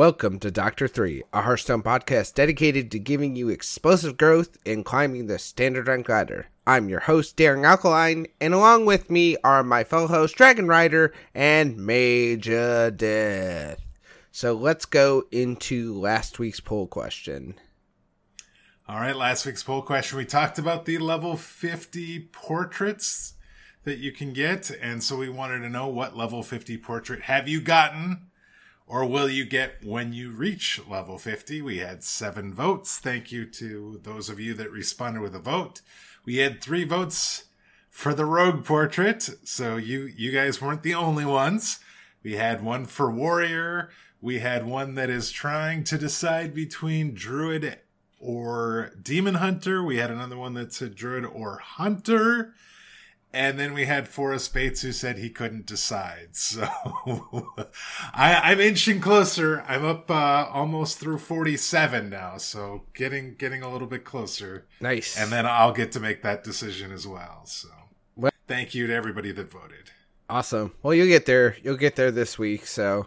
Welcome to Doctor 3, a Hearthstone podcast dedicated to giving you explosive growth in climbing the standard rank ladder. I'm your host, Daring Alkaline, and along with me are my fellow hosts, Dragon Rider and Major Death. So let's go into last week's poll question. All right, last week's poll question. We talked about the level 50 portraits that you can get. And so we wanted to know what level 50 portrait have you gotten or will you get when you reach level 50? We had seven votes. Thank you to those of you that responded with a vote. We had three votes for the rogue portrait. So you, you guys weren't the only ones. We had one for warrior. We had one that is trying to decide between druid or demon hunter. We had another one that said druid or hunter. And then we had Forrest Bates who said he couldn't decide. So I, am inching closer. I'm up uh, almost through 47 now. So getting getting a little bit closer. Nice. And then I'll get to make that decision as well. So well, thank you to everybody that voted. Awesome. Well, you'll get there. You'll get there this week. So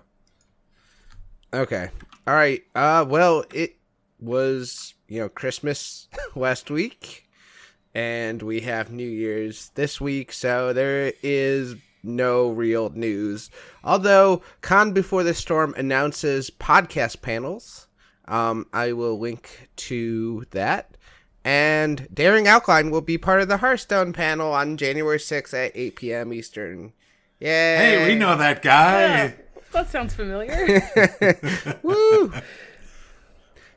okay. All right. Uh, well, it was you know Christmas last week and we have New Year's this week, so there is no real news. Although Con Before the Storm announces podcast panels, um, I will link to that. And Daring Alkaline will be part of the Hearthstone panel on January 6th at 8 p.m. Eastern. Yay! Hey, we know that guy. Yeah, that sounds familiar. Woo!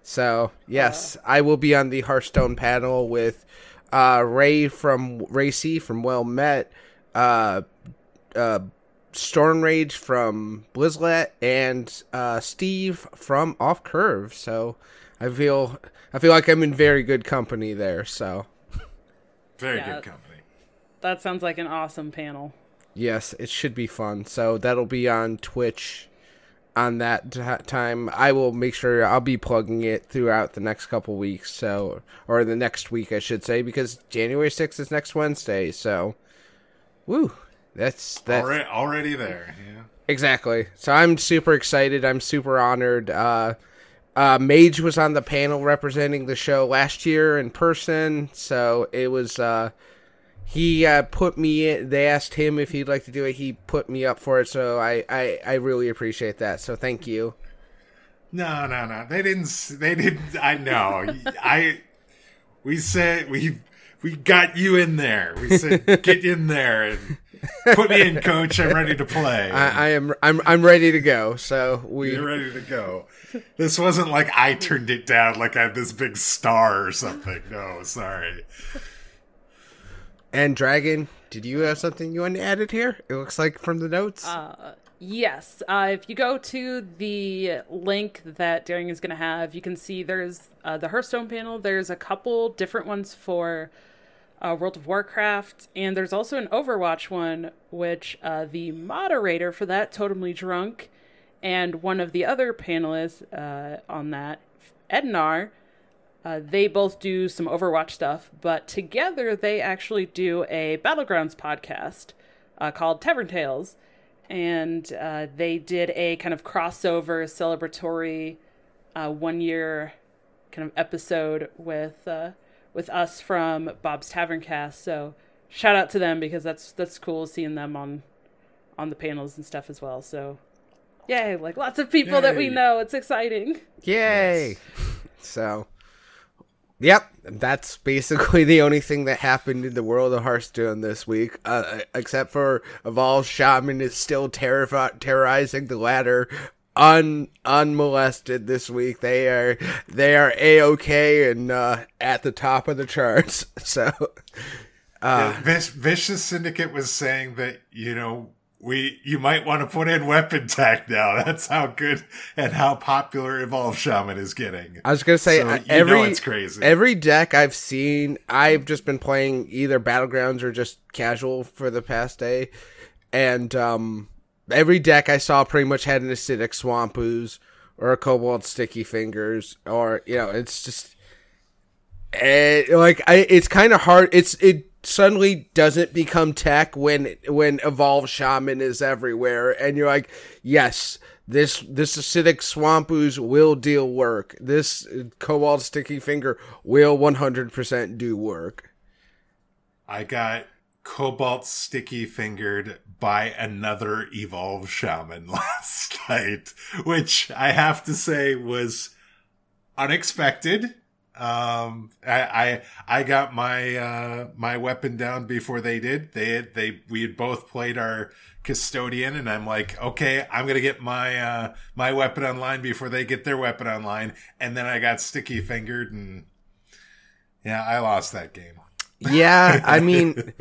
So, yes, uh. I will be on the Hearthstone panel with uh, Ray from Ray C from Well Met, uh, uh, Storm Rage from Blizzlet, and uh, Steve from Off Curve. So I feel I feel like I'm in very good company there. So very yeah, good company. That sounds like an awesome panel. Yes, it should be fun. So that'll be on Twitch on that t- time. I will make sure I'll be plugging it throughout the next couple weeks. So, or the next week, I should say, because January sixth is next Wednesday. So, woo, that's that's already, already there. Yeah, exactly. So I'm super excited. I'm super honored. Uh, uh, Mage was on the panel representing the show last year in person, so it was. Uh, he uh, put me in, they asked him if he'd like to do it he put me up for it so I, I i really appreciate that so thank you. No no no. They didn't they didn't i know. I we said we we got you in there. We said get in there and put me in coach. I'm ready to play. I, I, am i'm i'm ready to go so we you're ready to go. This wasn't like i turned it down like i'm this big star or something. No sorry and Dragon, did you have something you wanted to add here? It looks like from the notes. Uh, yes. Uh, if you go to the link that Daring is going to have, you can see there's uh, the Hearthstone panel. There's a couple different ones for uh, World of Warcraft, and there's also an Overwatch one, which uh, the moderator for that, Totally Drunk, and one of the other panelists uh, on that, Ednar, uh, they both do some Overwatch stuff, but together they actually do a Battlegrounds podcast uh, called Tavern Tales. And uh, they did a kind of crossover celebratory uh, one year kind of episode with uh, with us from Bob's Tavern Cast. So shout out to them because that's that's cool seeing them on on the panels and stuff as well. So yay, like lots of people yay. that we know. It's exciting. Yay. Yes. So Yep, that's basically the only thing that happened in the world of Hearthstone this week, uh, except for Evolved Shaman is still terri- terrorizing the ladder un unmolested this week. They are they are a okay and uh, at the top of the charts. So, uh, Vicious Syndicate was saying that you know we you might want to put in weapon tech now. That's how good and how popular Evolve Shaman is getting. I was gonna say so every it's crazy. Every deck I've seen, I've just been playing either battlegrounds or just casual for the past day, and um, every deck I saw pretty much had an acidic swamp ooze or a cobalt sticky fingers, or you know, it's just. It, eh, like I, it's kind of hard. It's it suddenly doesn't become tech when when evolved shaman is everywhere and you're like yes this this acidic swamp ooze will deal work. This cobalt sticky finger will 100% do work. I got cobalt sticky fingered by another evolve shaman last night, which I have to say was unexpected. Um, I, I, I got my, uh, my weapon down before they did. They they, we had both played our custodian and I'm like, okay, I'm going to get my, uh, my weapon online before they get their weapon online. And then I got sticky fingered and yeah, I lost that game. Yeah. I mean,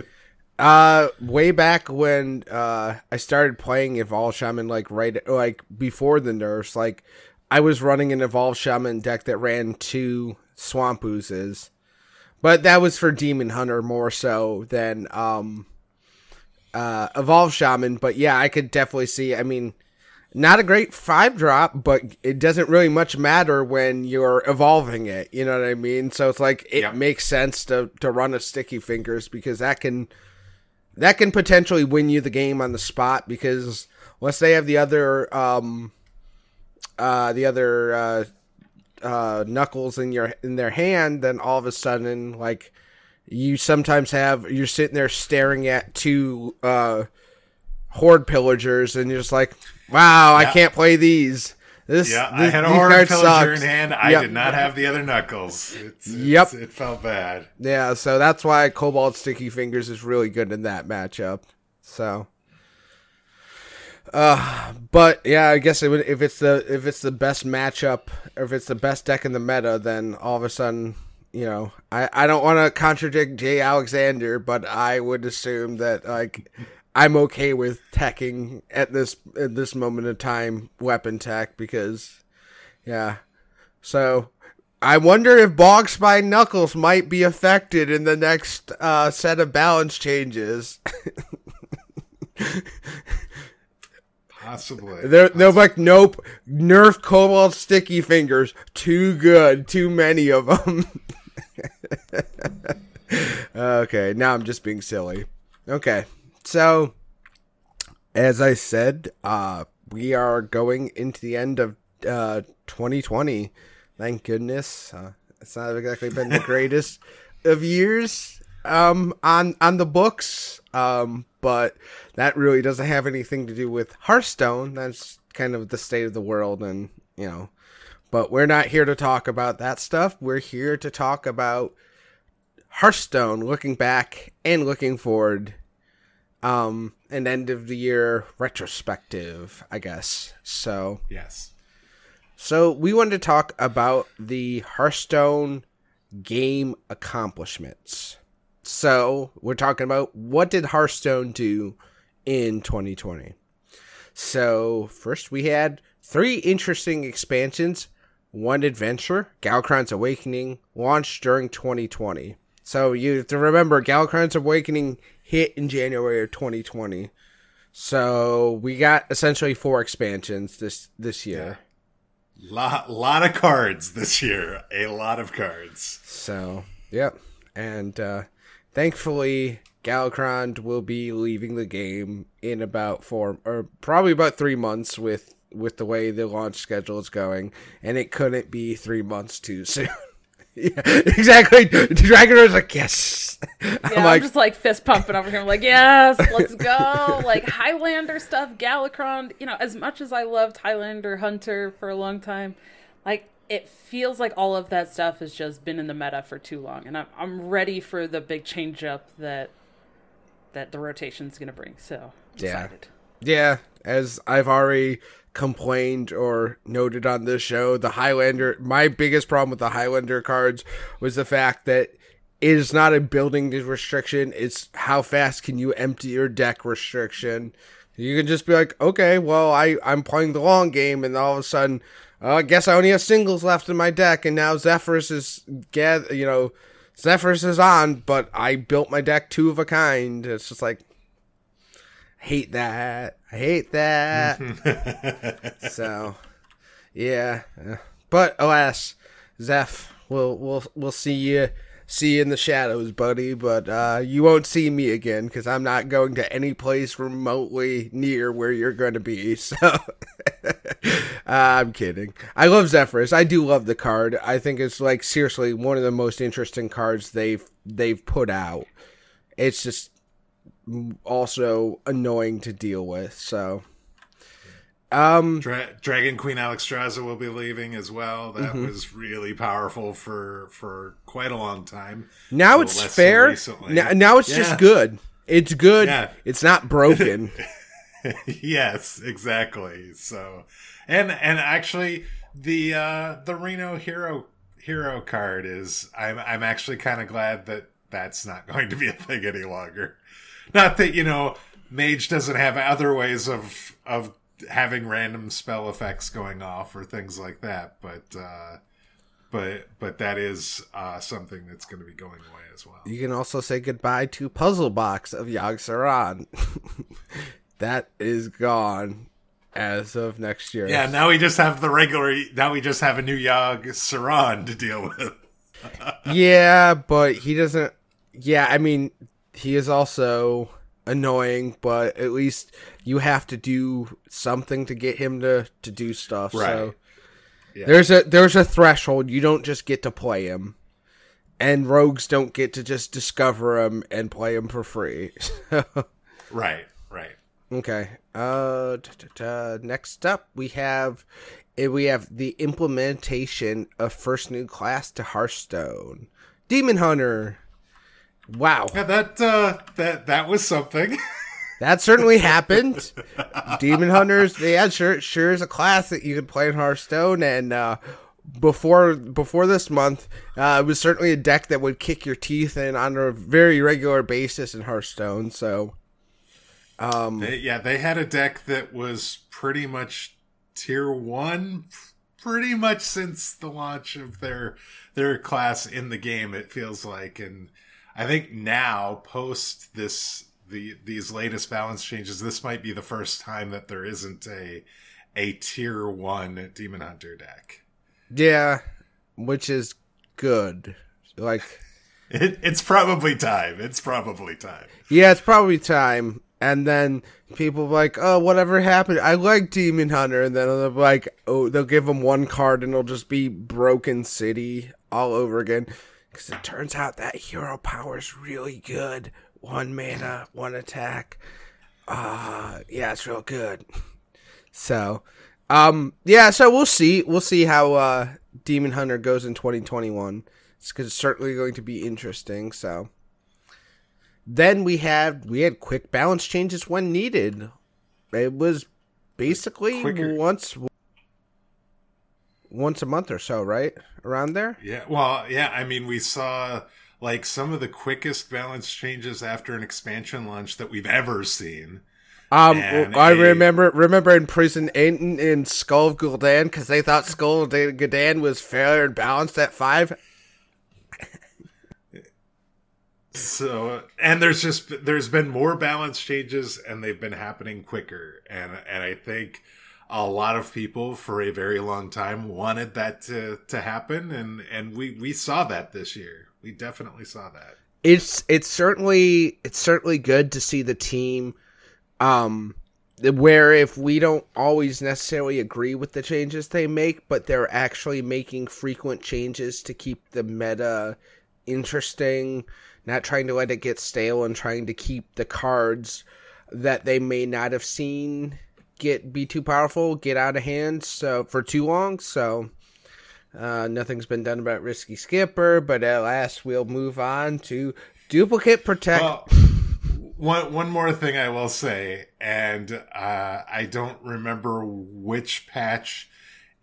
uh, way back when, uh, I started playing Evolve Shaman, like right, like before the nerfs, like I was running an Evolve Shaman deck that ran two swamp oozes. But that was for Demon Hunter more so than um uh Evolve Shaman. But yeah, I could definitely see I mean not a great five drop, but it doesn't really much matter when you're evolving it. You know what I mean? So it's like it Yep. makes sense to to run a sticky fingers because that can that can potentially win you the game on the spot because let's have the other um uh the other uh uh knuckles in your in their hand then all of a sudden like you sometimes have you're sitting there staring at two uh hoard pillagers and you're just like wow I can't play these this, Yeah, I had a hoard pillager sucks. in hand. I Yep. did not have the other knuckles. It's, it's, Yep. It felt bad. Yeah, so that's why Cobalt Sticky Fingers is really good in that matchup. So, uh, but yeah, I guess it would, if it's the if it's the best matchup if it's the best deck in the meta, then all of a sudden, you know, I I don't want to contradict Jay Alexander, but I would assume that like I'm okay with teching at this at this moment in time weapon tech because, yeah, so I wonder if Bog Spine Knuckles might be affected in the next uh, set of balance changes. Possibly. they're they're like, nope, nerf Cobalt Sticky Fingers, too good, too many of them. okay, now I'm just being silly. Okay, so as I said, uh, we are going into the end of uh, 2020. Thank goodness. Uh, it's not exactly been the greatest of years um, on on the books, um, but that really doesn't have anything to do with Hearthstone. That's kind of the state of the world, and you know. But we're not here to talk about that stuff. We're here to talk about Hearthstone, looking back and looking forward. Um, an end of the year retrospective, I guess. So, Yes. so we wanted to talk about the Hearthstone game accomplishments. So we're talking about what did Hearthstone do in 2020. So first we had three interesting expansions. One adventure, Galakrond's Awakening, launched during 2020. So you have to remember Galakrond's Awakening hit in January of 2020. So we got essentially four expansions this this year. Lot, lot of cards this year. A lot of cards. So, yep. And uh, thankfully, Galakrond will be leaving the game in about four, or probably about three months with with the way the launch schedule is going, and it couldn't be three months too soon. yeah, exactly. Dragon was like, yes. Yeah, I'm I'm, just like fist pumping over here. I'm like, yes, let's go. like Highlander stuff, Galakrond. You know, as much as I loved Highlander Hunter for a long time, like it feels like all of that stuff has just been in the meta for too long, and I'm I'm ready for the big change up that that the rotation's gonna bring. So Yeah. excited. Yeah, as I've already complained or noted on this show, the Highlander, my biggest problem with the Highlander cards was the fact that it is not a building restriction, it's how fast can you empty your deck restriction. You can just be like, okay, well, I, I'm playing the long game, and all of a sudden, Oh, I guess I only have singles left in my deck, and now Zephyrus is, gather, you know, Zephyrus is on, but I built my deck two of a kind. It's just like, hate that. I hate that. so, yeah. But alas, Zeph, we'll we'll we'll see you see in the shadows, buddy, but uh, you won't see me again because I'm not going to any place remotely near where you're going to be. So uh, I'm kidding. I love Zephyrus. I do love the card. I think it's like seriously one of the most interesting cards they've they've put out. It's just also annoying to deal with. So um, Dra- Dragon Queen Alexstrasza will be leaving as well. That mm-hmm. was really powerful for for quite a long time. Now it's fair. So now, now, it's yeah. just good. It's good. Yeah. It's not broken. yes, exactly. So, and and actually, the uh the Reno hero hero card is. I'm I'm actually kind of glad that that's not going to be a thing any longer. Not that you know, Mage doesn't have other ways of of having random spell effects going off or things like that, but uh, but but that is uh, something that's going to be going away as well. You can also say goodbye to Puzzle Box of Saron. that is gone as of next year. Yeah, now we just have the regular. Now we just have a new Saron to deal with. yeah, but he doesn't. Yeah, I mean, he is also annoying, but at least you have to do something to get him to to do stuff. Right. So yeah. there's a there's a threshold. You don't just get to play him, and rogues don't get to just discover him and play him for free. right. Right. Okay. Uh, next up we have eh, we have the implementation of first new class to Hearthstone. Demon Hunter. Wow. Yeah, that uh, that that was something. that certainly happened. Demon Hunters, yeah, sure, sure is a class that you could play in Hearthstone, and uh, before before this month, uh, it was certainly a deck that would kick your teeth in on a very regular basis in Hearthstone. So, um, they, yeah, they had a deck that was pretty much tier one, pretty much since the launch of their their class in the game. It feels like, and I think now post this the these latest balance changes, this might be the first time that there isn't a a tier one demon hunter deck. Yeah, which is good. Like it, it's probably time. It's probably time. Yeah, it's probably time. And then people like, oh, whatever happened? I like Demon Hunter, and then they'll like, oh, they'll give them one card, and it'll just be Broken City all over again. Because it turns out that hero power is really good. One mana, one attack. Uh yeah, it's real good. So, um, yeah, so we'll see. We'll see how uh, Demon Hunter goes in 2021. It's certainly going to be interesting. So, then we had we had quick balance changes when needed. It was basically Quicker. once once a month or so, right? Around there? Yeah. Well, yeah, I mean, we saw like some of the quickest balance changes after an expansion launch that we've ever seen. Um, I a... remember remember in prison in, in Skull of Gul'dan because they thought Skull of Gul'dan was fair and balanced at five. so and there's just there's been more balance changes and they've been happening quicker and and I think a lot of people for a very long time wanted that to to happen and and we we saw that this year we definitely saw that it's it's certainly it's certainly good to see the team um where if we don't always necessarily agree with the changes they make but they're actually making frequent changes to keep the meta interesting not trying to let it get stale and trying to keep the cards that they may not have seen get be too powerful, get out of hand so for too long. So uh, nothing's been done about risky skipper, but at last we'll move on to duplicate protect. Well, one one more thing I will say, and uh, I don't remember which patch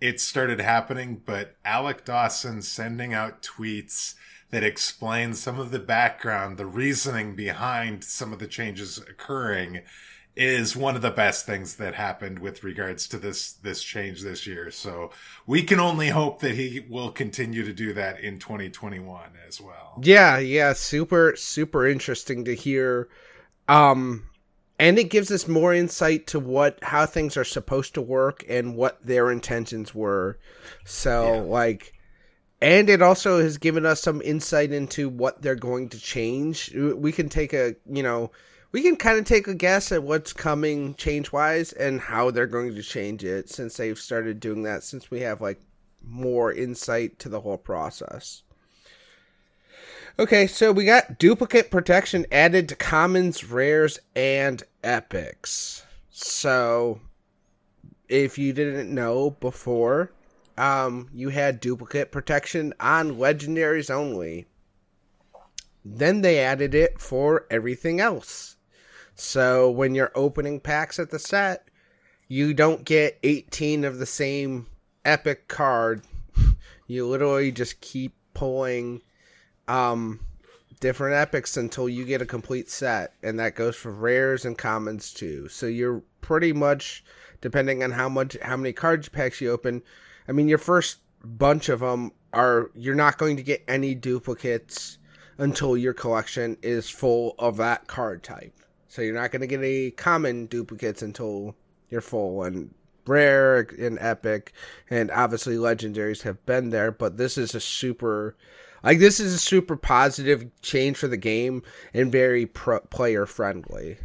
it started happening, but Alec Dawson sending out tweets that explain some of the background, the reasoning behind some of the changes occurring is one of the best things that happened with regards to this this change this year. So we can only hope that he will continue to do that in 2021 as well. Yeah, yeah, super super interesting to hear um and it gives us more insight to what how things are supposed to work and what their intentions were. So yeah. like and it also has given us some insight into what they're going to change. We can take a, you know, we can kind of take a guess at what's coming change wise and how they're going to change it since they've started doing that since we have like more insight to the whole process. Okay, so we got duplicate protection added to commons, rares, and epics. So, if you didn't know before, um, you had duplicate protection on legendaries only. Then they added it for everything else. So when you're opening packs at the set, you don't get 18 of the same epic card. You literally just keep pulling um, different epics until you get a complete set, and that goes for rares and commons too. So you're pretty much depending on how much how many cards packs you open. I mean, your first bunch of them are you're not going to get any duplicates until your collection is full of that card type. So you're not going to get any common duplicates until you're full and rare and epic. And obviously legendaries have been there but this is a super like this is a super positive change for the game and very pro- player friendly.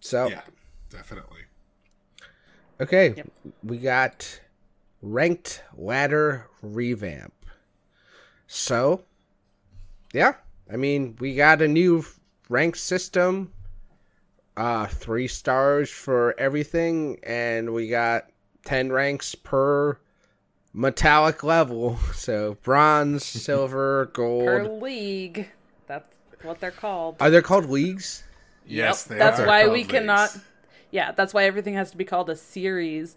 So. Yeah definitely. Okay yep. we got ranked ladder revamp. So yeah i mean we got a new ranked system uh, three stars for everything, and we got 10 ranks per metallic level. So bronze, silver, gold. Per league. That's what they're called. Are they called leagues? Yes, yep. That's why we leagues. cannot. Yeah, that's why everything has to be called a series,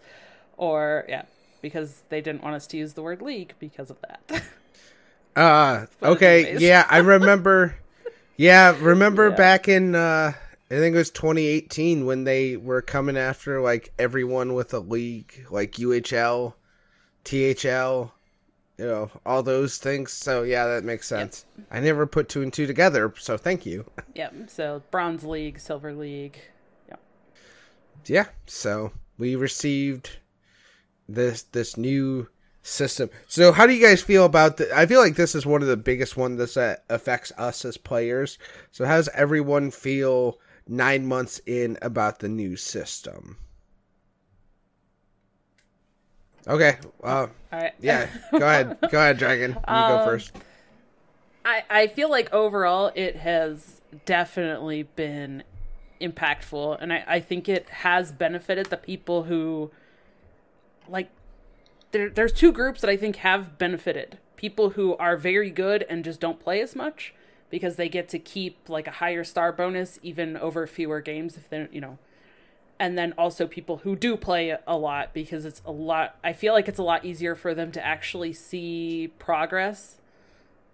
or yeah, because they didn't want us to use the word league because of that. uh, okay, yeah, I remember. Yeah, remember yeah. back in uh, I think it was 2018 when they were coming after like everyone with a league, like UHL, THL, you know, all those things. So yeah, that makes sense. Yep. I never put two and two together, so thank you. Yep. So bronze league, silver league. Yep. Yeah. So we received this this new system. So how do you guys feel about the I feel like this is one of the biggest ones that affects us as players. So how does everyone feel nine months in about the new system. Okay. Uh, All right. Yeah. Go ahead. Go ahead, Dragon. You um, go first. I I feel like overall it has definitely been impactful, and I I think it has benefited the people who like. There, there's two groups that I think have benefited. People who are very good and just don't play as much, because they get to keep like a higher star bonus even over fewer games if they're you know. And then also people who do play a lot because it's a lot i feel like it's a lot easier for them to actually see progress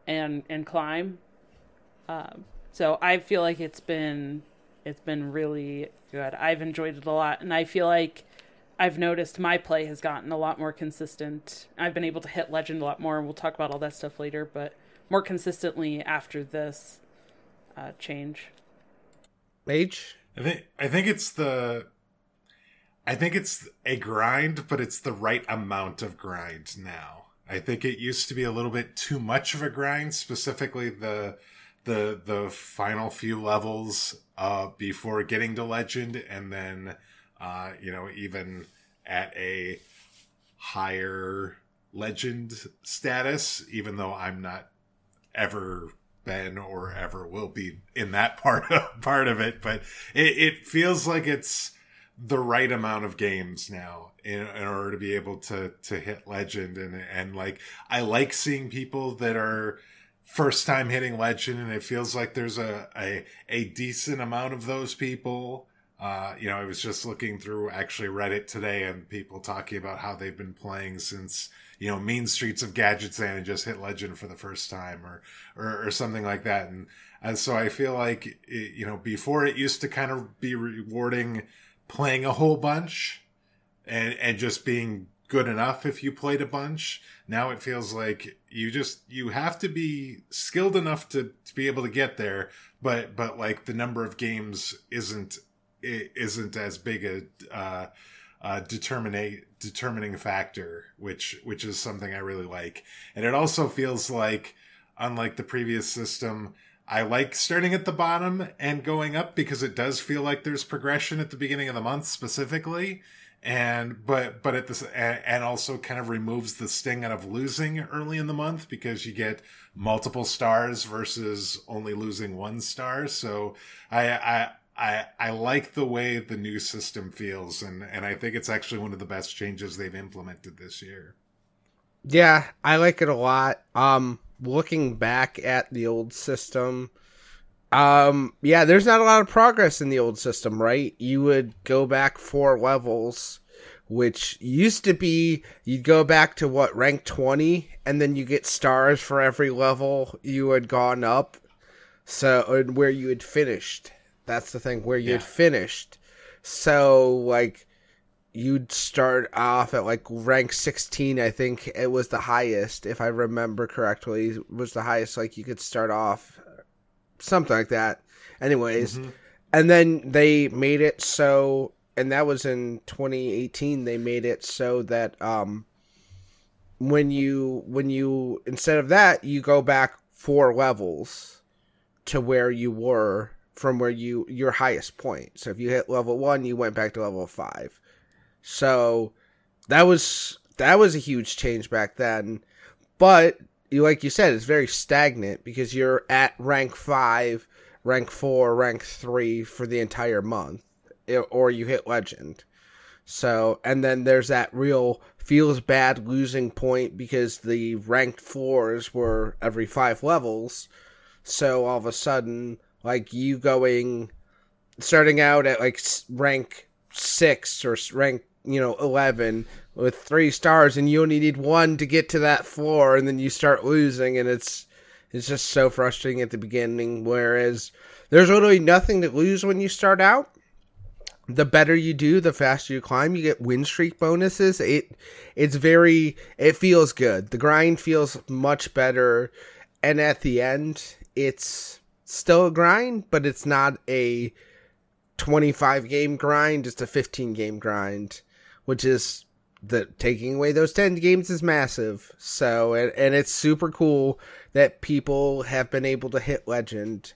and and climb. Um, so i feel like it's been it's been really good. I've enjoyed it a lot and i feel like i've noticed my play has gotten a lot more consistent i've been able to hit legend a lot more and we'll talk about all that stuff later but more consistently after this uh, change. Age? I think I think it's the I think it's a grind, but it's the right amount of grind now. I think it used to be a little bit too much of a grind, specifically the the the final few levels uh, before getting to legend, and then uh, you know even at a higher legend status, even though I'm not ever been or ever will be in that part of part of it. But it, it feels like it's the right amount of games now in, in order to be able to to hit legend. And and like i like seeing people that are first time hitting legend and it feels like there's a a, a decent amount of those people uh, you know, I was just looking through actually Reddit today and people talking about how they've been playing since you know, Mean Streets of Gadgetzan and just hit Legend for the first time or, or, or something like that. And, and so I feel like, it, you know, before it used to kind of be rewarding playing a whole bunch and, and just being good enough if you played a bunch. Now it feels like you just, you have to be skilled enough to, to be able to get there. But, but like the number of games isn't, isn't as big a, uh, uh, determining determining factor, which which is something I really like. And it also feels like, unlike the previous system, I like starting at the bottom and going up because it does feel like there's progression at the beginning of the month specifically and but but at this and also kind of removes the sting out of losing early in the month because you get multiple stars versus only losing one star so i i I, I like the way the new system feels and, and I think it's actually one of the best changes they've implemented this year. Yeah, I like it a lot. Um looking back at the old system, um, yeah, there's not a lot of progress in the old system, right? You would go back four levels, which used to be you'd go back to what rank 20 and then you get stars for every level you had gone up. So, and where you had finished. That's the thing, where you had finished. So, like, you'd start off at like rank 16 i think it was the highest if i remember correctly was the highest like you could start off something like that. Anyways, mm-hmm. and then they made it so, and that was in 2018. They made it so that um, when you when you instead of that, you go back four levels to where you were from where you your highest point. So if you hit level one, you went back to level five. So that was that was a huge change back then. But you like you said, it's very stagnant because you're at rank five, rank four, rank three for the entire month, or you hit legend. So, and then there's that real feels bad losing point because the ranked floors were every five levels. So all of a sudden, like you going, starting out at like rank six or rank, you know, 11, with three stars and you only need one to get to that floor and then you start losing and it's it's just so frustrating at the beginning. Whereas there's literally nothing to lose when you start out. The better you do the faster you climb you get win streak bonuses. It it's very it feels good. The grind feels much better. And at the end it's still a grind but it's not a 25 game grind it's a 15 game grind which is that taking away those 10 games is massive. So, and, and it's super cool that people have been able to hit legend.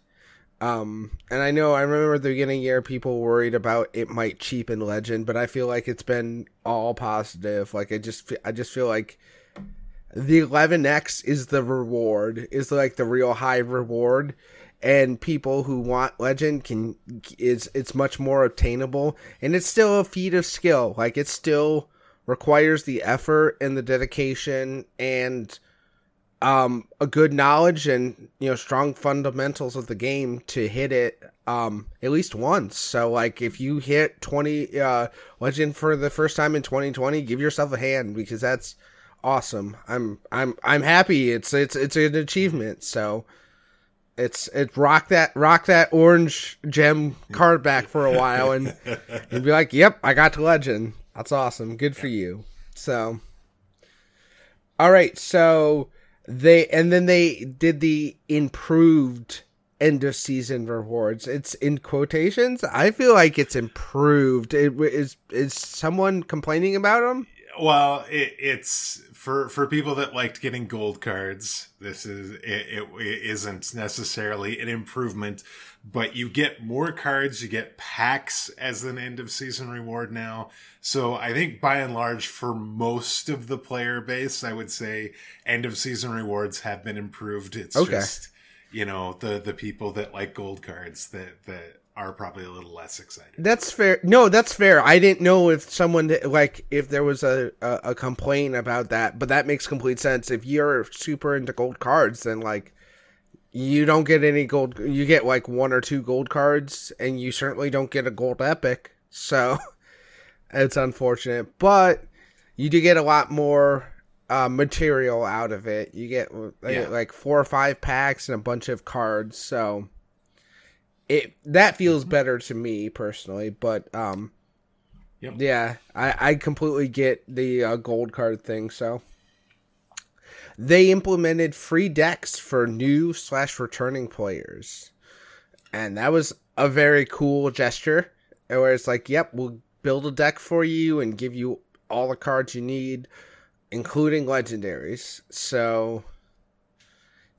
Um, and I know I remember the beginning the year people worried about it might cheapen legend, but I feel like it's been all positive. Like I just, I just feel like the 11x is the reward, is like the real high reward. And people who want legend can is it's much more obtainable, and it's still a feat of skill. Like it still requires the effort and the dedication and um, a good knowledge and you know strong fundamentals of the game to hit it um, at least once. So like if you hit 20 uh, legend for the first time in 2020, give yourself a hand because that's awesome. I'm I'm I'm happy. It's it's it's an achievement. So it's it rock that rock that orange gem card back for a while and and be like, "Yep, I got to legend." That's awesome. Good for you. So, all right. So they and then they did the improved end of season rewards. It's in quotations. I feel like it's improved. It, is is someone complaining about them? Well, it, it's for for people that liked getting gold cards. This is it, it, it isn't necessarily an improvement, but you get more cards. You get packs as an end of season reward now. So I think by and large, for most of the player base, I would say end of season rewards have been improved. It's okay. just you know the the people that like gold cards that that are probably a little less excited. That's fair. No, that's fair. I didn't know if someone like if there was a, a, a complaint about that, but that makes complete sense. If you're super into gold cards, then like you don't get any gold. You get like one or two gold cards, and you certainly don't get a gold epic. So it's unfortunate, but you do get a lot more uh, material out of it. You get like, yeah. like four or five packs and a bunch of cards. So it that feels mm-hmm. better to me personally, but um, yep. yeah, I I completely get the uh, gold card thing. So they implemented free decks for new slash returning players, and that was a very cool gesture. Where it's like, yep, we'll build a deck for you and give you all the cards you need, including legendaries. So,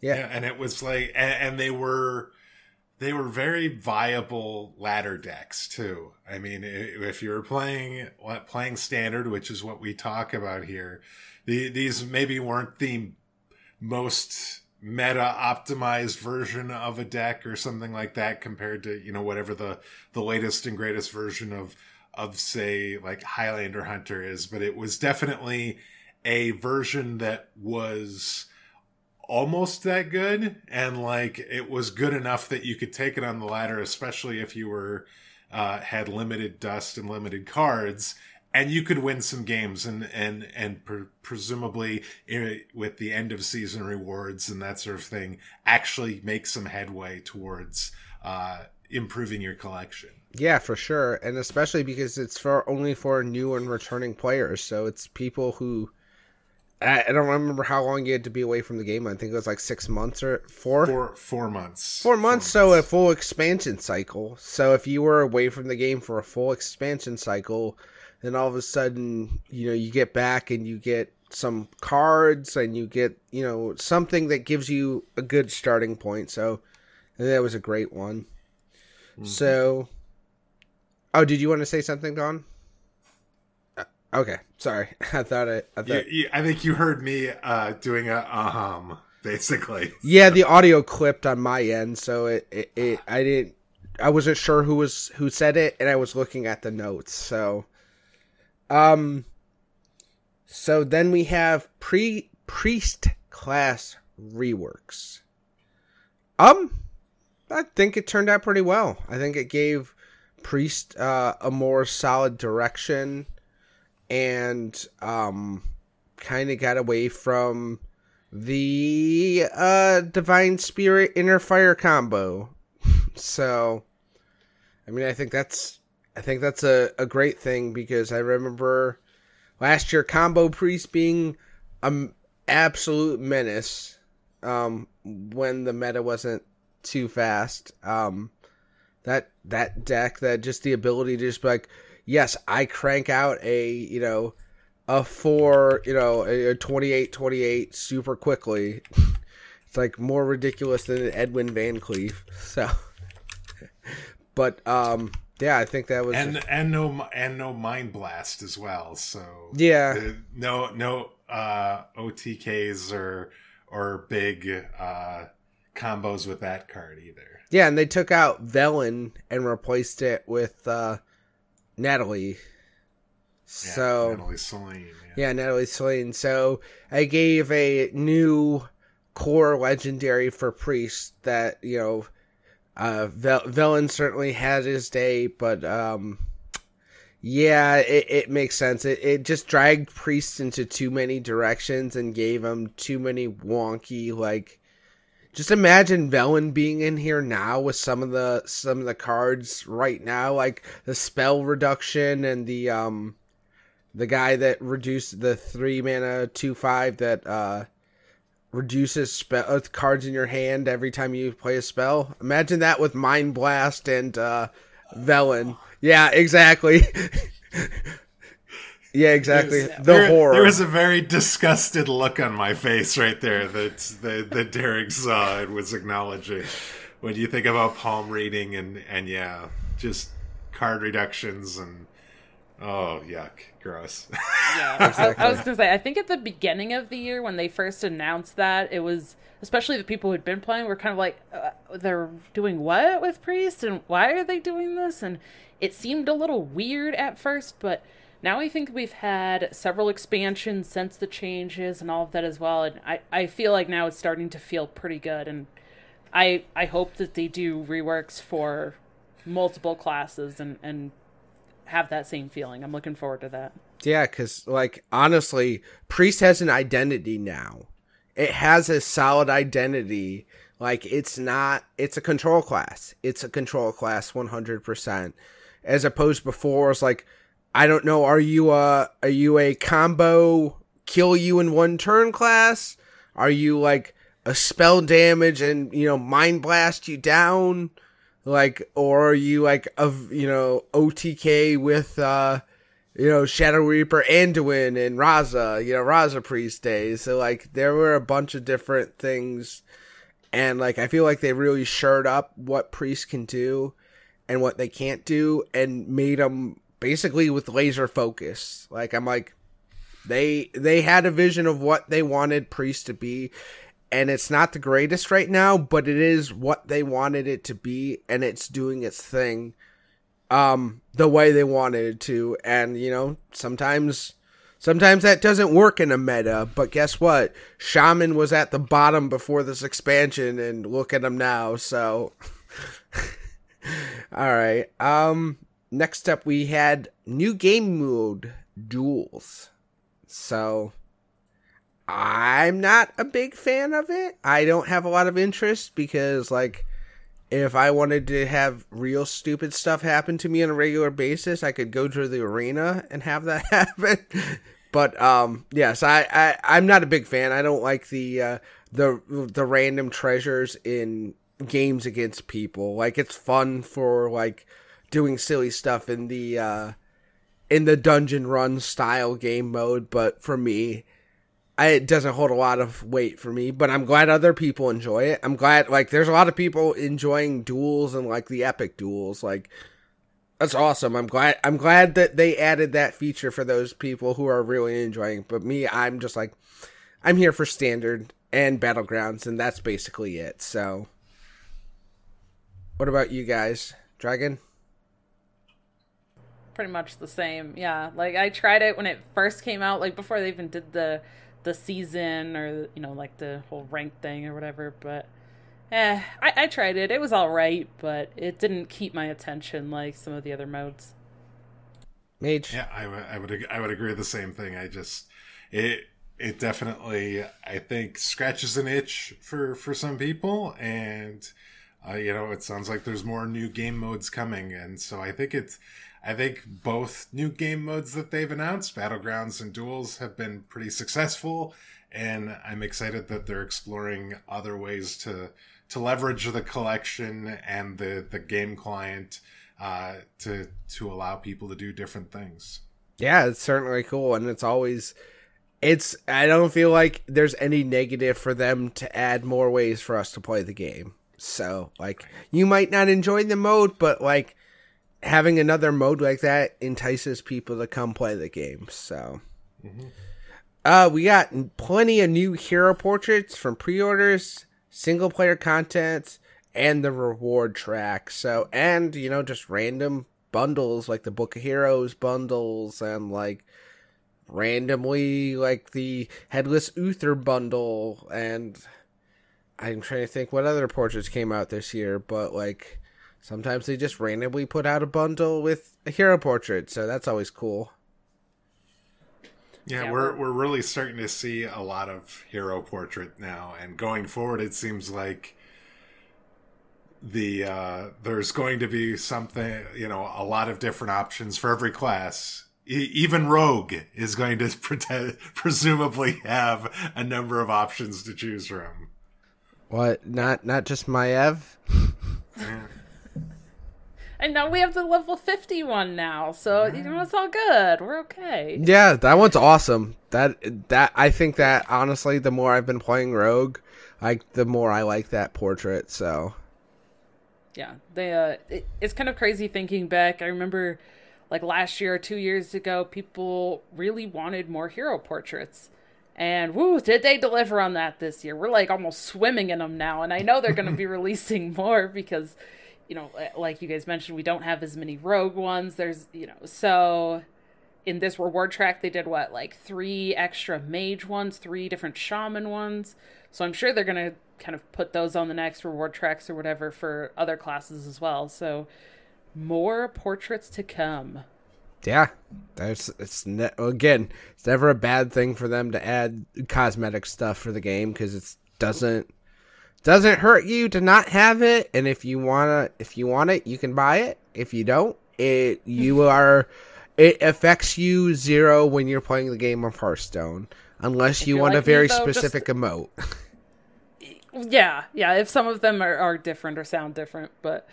yeah, Yeah, and it was like, and, and they were, they were very viable ladder decks too. I mean, if you were playing playing standard, which is what we talk about here, the, these maybe weren't the most meta optimized version of a deck or something like that compared to you know whatever the the latest and greatest version of of say like Highlander Hunter is, but it was definitely a version that was almost that good and like it was good enough that you could take it on the ladder especially if you were uh had limited dust and limited cards and you could win some games and and and pre- presumably eh, with the end of season rewards and that sort of thing actually make some headway towards uh improving your collection yeah, for sure, and especially because it's for only for new and returning players. So it's people who I, don't remember how long you had to be away from the game. I think it was like six months or four. four four months Four months, so a full expansion cycle. So if you were away from the game for a full expansion cycle, then all of a sudden, you know, you get back and you get some cards and you get, you know, something that gives you a good starting point. So that was a great one. Mm-hmm. So, oh, did you want to say something, Don? Okay, sorry. I thought I, I thought. You- you- I think you heard me uh doing a um basically Yeah, the audio clipped on my end, so it, it, it I didn't I wasn't sure who was who said it and I was looking at the notes. So um so then we have pre priest class reworks. Um I think it turned out pretty well. I think it gave priest uh, a more solid direction and um kind of got away from the uh divine spirit inner fire combo. So i mean i think that's i think that's a, a great thing because i remember last year combo priest being an absolute menace um when the meta wasn't too fast. Um that that deck that just the ability to just be like yes i crank out a you know a four, you know, a, a 28 28 super quickly. It's like more ridiculous than Edwin VanCleef. So, but um, yeah, I think that was and and no and no mind blast as well so yeah, Uh, no no uh otks or or big uh combos with that card either yeah, and they took out Velen and replaced it with uh, Natalie. Yeah, So Natalie Seline, Yeah, Natalie Seline. So I gave a new core legendary for Priest that, you know, uh, Vel- Velen certainly had his day, but, um, yeah, it, it makes sense. It, it just dragged Priest into too many directions and gave him too many wonky, like, just imagine Velen being in here now with some of the some of the cards right now, like the spell reduction and the um the guy that reduced the three mana two five that uh reduces spell uh, cards in your hand every time you play a spell. Imagine that with Mind Blast and uh Velen. Yeah, exactly. yeah, exactly. There's- The there, horror. There was a very disgusted look on my face right there that that, that Derek saw and was acknowledging. When you think about palm reading and and yeah, just card reductions and oh yuck, gross. Yeah, I, I was gonna say. I think at the beginning of the year when they first announced that, it was especially the people who'd been playing were kind of like, uh, they're doing what with priest, and why are they doing this? And it seemed a little weird at first, but now I think we've had several expansions since the changes and all of that as well, and I I feel like now it's starting to feel pretty good, and I I hope that they do reworks for multiple classes and and have that same feeling. I'm looking forward to that. Yeah, because like honestly, priest has an identity now. It has a solid identity. Like it's not. It's a control class. It's a control class, one hundred percent. As opposed before, it's like, I don't know. Are you a are you a combo kill you in one turn class? Are you like a spell damage and you know mind blast you down? like or are you like of you know OTK with uh you know Shadow Reaper Anduin and Raza, you know Raza Priest days. So like there were a bunch of different things and like I feel like they really shored up what priests can do and what they can't do and made them basically with laser focus. Like I'm like they they had a vision of what they wanted priests to be and it's not the greatest right now, but it is what they wanted it to be and it's doing its thing um the way they wanted it to and you know, sometimes Sometimes that doesn't work in a meta, but guess what? Shaman was at the bottom before this expansion, and look at him now. So, all right. Um, next up we had new game mode duels. So, I'm not a big fan of it. I don't have a lot of interest because, like, if I wanted to have real stupid stuff happen to me on a regular basis, I could go to the arena and have that happen. But um, yes, I, I I'm not a big fan. I don't like the uh, the the random treasures in games against people. Like it's fun for like doing silly stuff in the uh, in the dungeon run style game mode, but for me, I, it doesn't hold a lot of weight for me. But I'm glad other people enjoy it. I'm glad like there's a lot of people enjoying duels and like the epic duels, like that's awesome. I'm glad I'm glad that they added that feature for those people who are really enjoying. But me, I'm just like I'm here for standard and battlegrounds and that's basically it. So what about you guys? Dragon? Pretty much the same. Yeah. Like I tried it when it first came out, like before they even did the the season or you know, like the whole rank thing or whatever, but eh, I, I tried it. It was all right, but it didn't keep my attention like some of the other modes. Mage. Yeah, I, w- I would I would agree with the same thing. I just it it definitely I think scratches an itch for for some people, and uh, you know it sounds like there's more new game modes coming, and so I think it's I think both new game modes that they've announced, battlegrounds and duels, have been pretty successful, and I'm excited that they're exploring other ways to to leverage the collection and the the game client uh, to to allow people to do different things. Yeah, it's certainly cool, and it's always it's. I don't feel like there's any negative for them to add more ways for us to play the game. So, like, you might not enjoy the mode, but like having another mode like that entices people to come play the game. So. Mm-hmm. Uh, we got plenty of new hero portraits from pre-orders single player content and the reward track. So, and you know, just random bundles like the Book of Heroes bundles and like randomly like the Headless Uther bundle. And I'm trying to think what other portraits came out this year, but like sometimes they just randomly put out a bundle with a hero portrait. So that's always cool. Yeah, yeah, we're we're really starting to see a lot of hero portrait now, and going forward, it seems like the uh, there's going to be something, you know, a lot of different options for every class. E- even Rogue is going to pretend, presumably have a number of options to choose from. What? Not not just Maiev. And now we have the level 51 now, so you know it's all good. We're okay. Yeah, that one's awesome. That that I think that honestly, the more I've been playing Rogue, like the more I like that portrait. So yeah, they uh, it, it's kind of crazy thinking back. I remember like last year or two years ago, people really wanted more hero portraits. And woo, did they deliver on that this year? We're like almost swimming in them now. And I know they're going to be releasing more because you know, eh, like you guys mentioned, we don't have as many rogue ones. There's, you know, so in this reward track, they did what, like three extra mage ones, three different shaman ones. So I'm sure they're going to kind of put those on the next reward tracks or whatever for other classes as well. So more portraits to come. Yeah, there's it's ne- again, it's never a bad thing for them to add cosmetic stuff for the game because it doesn't doesn't hurt you to not have it. And if you wanna if you want it you can buy it. If you don't it you are it affects you zero when you're playing the game of hearthstone unless if you want like a very me, though, specific just... emote. Yeah yeah if some of them are, are different or sound different but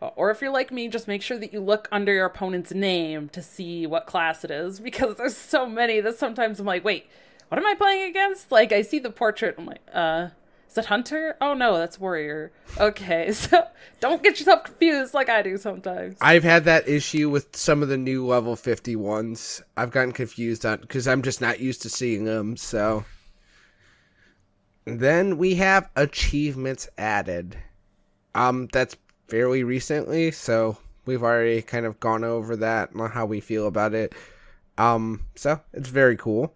Or if you're like me, just make sure that you look under your opponent's name to see what class it is because there's so many that sometimes I'm like, wait, what am I playing against? Like I see the portrait, I'm like, uh, that hunter? Oh no, that's warrior. Okay, so don't get yourself confused like I do sometimes. I've had that issue with some of the new level 51s. I've gotten confused on because I'm just not used to seeing them. So then we have achievements added. Um, that's fairly recently, so we've already kind of gone over that and how we feel about it. Um, so it's very cool.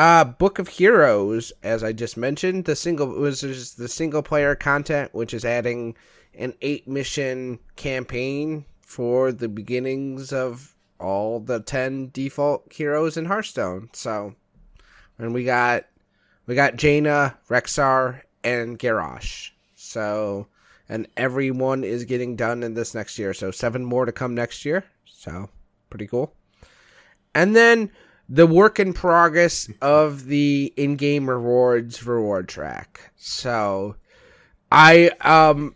Uh, Book of Heroes, as I just mentioned, the single was just the single player content, which is adding an eight mission campaign for the beginnings of all the ten default heroes in Hearthstone. So, and we got we got Jaina, Rexxar, and Garrosh. So, and everyone is getting done in this next year. So seven more to come next year. So pretty cool. And then the work in progress of the in-game rewards reward track. So I um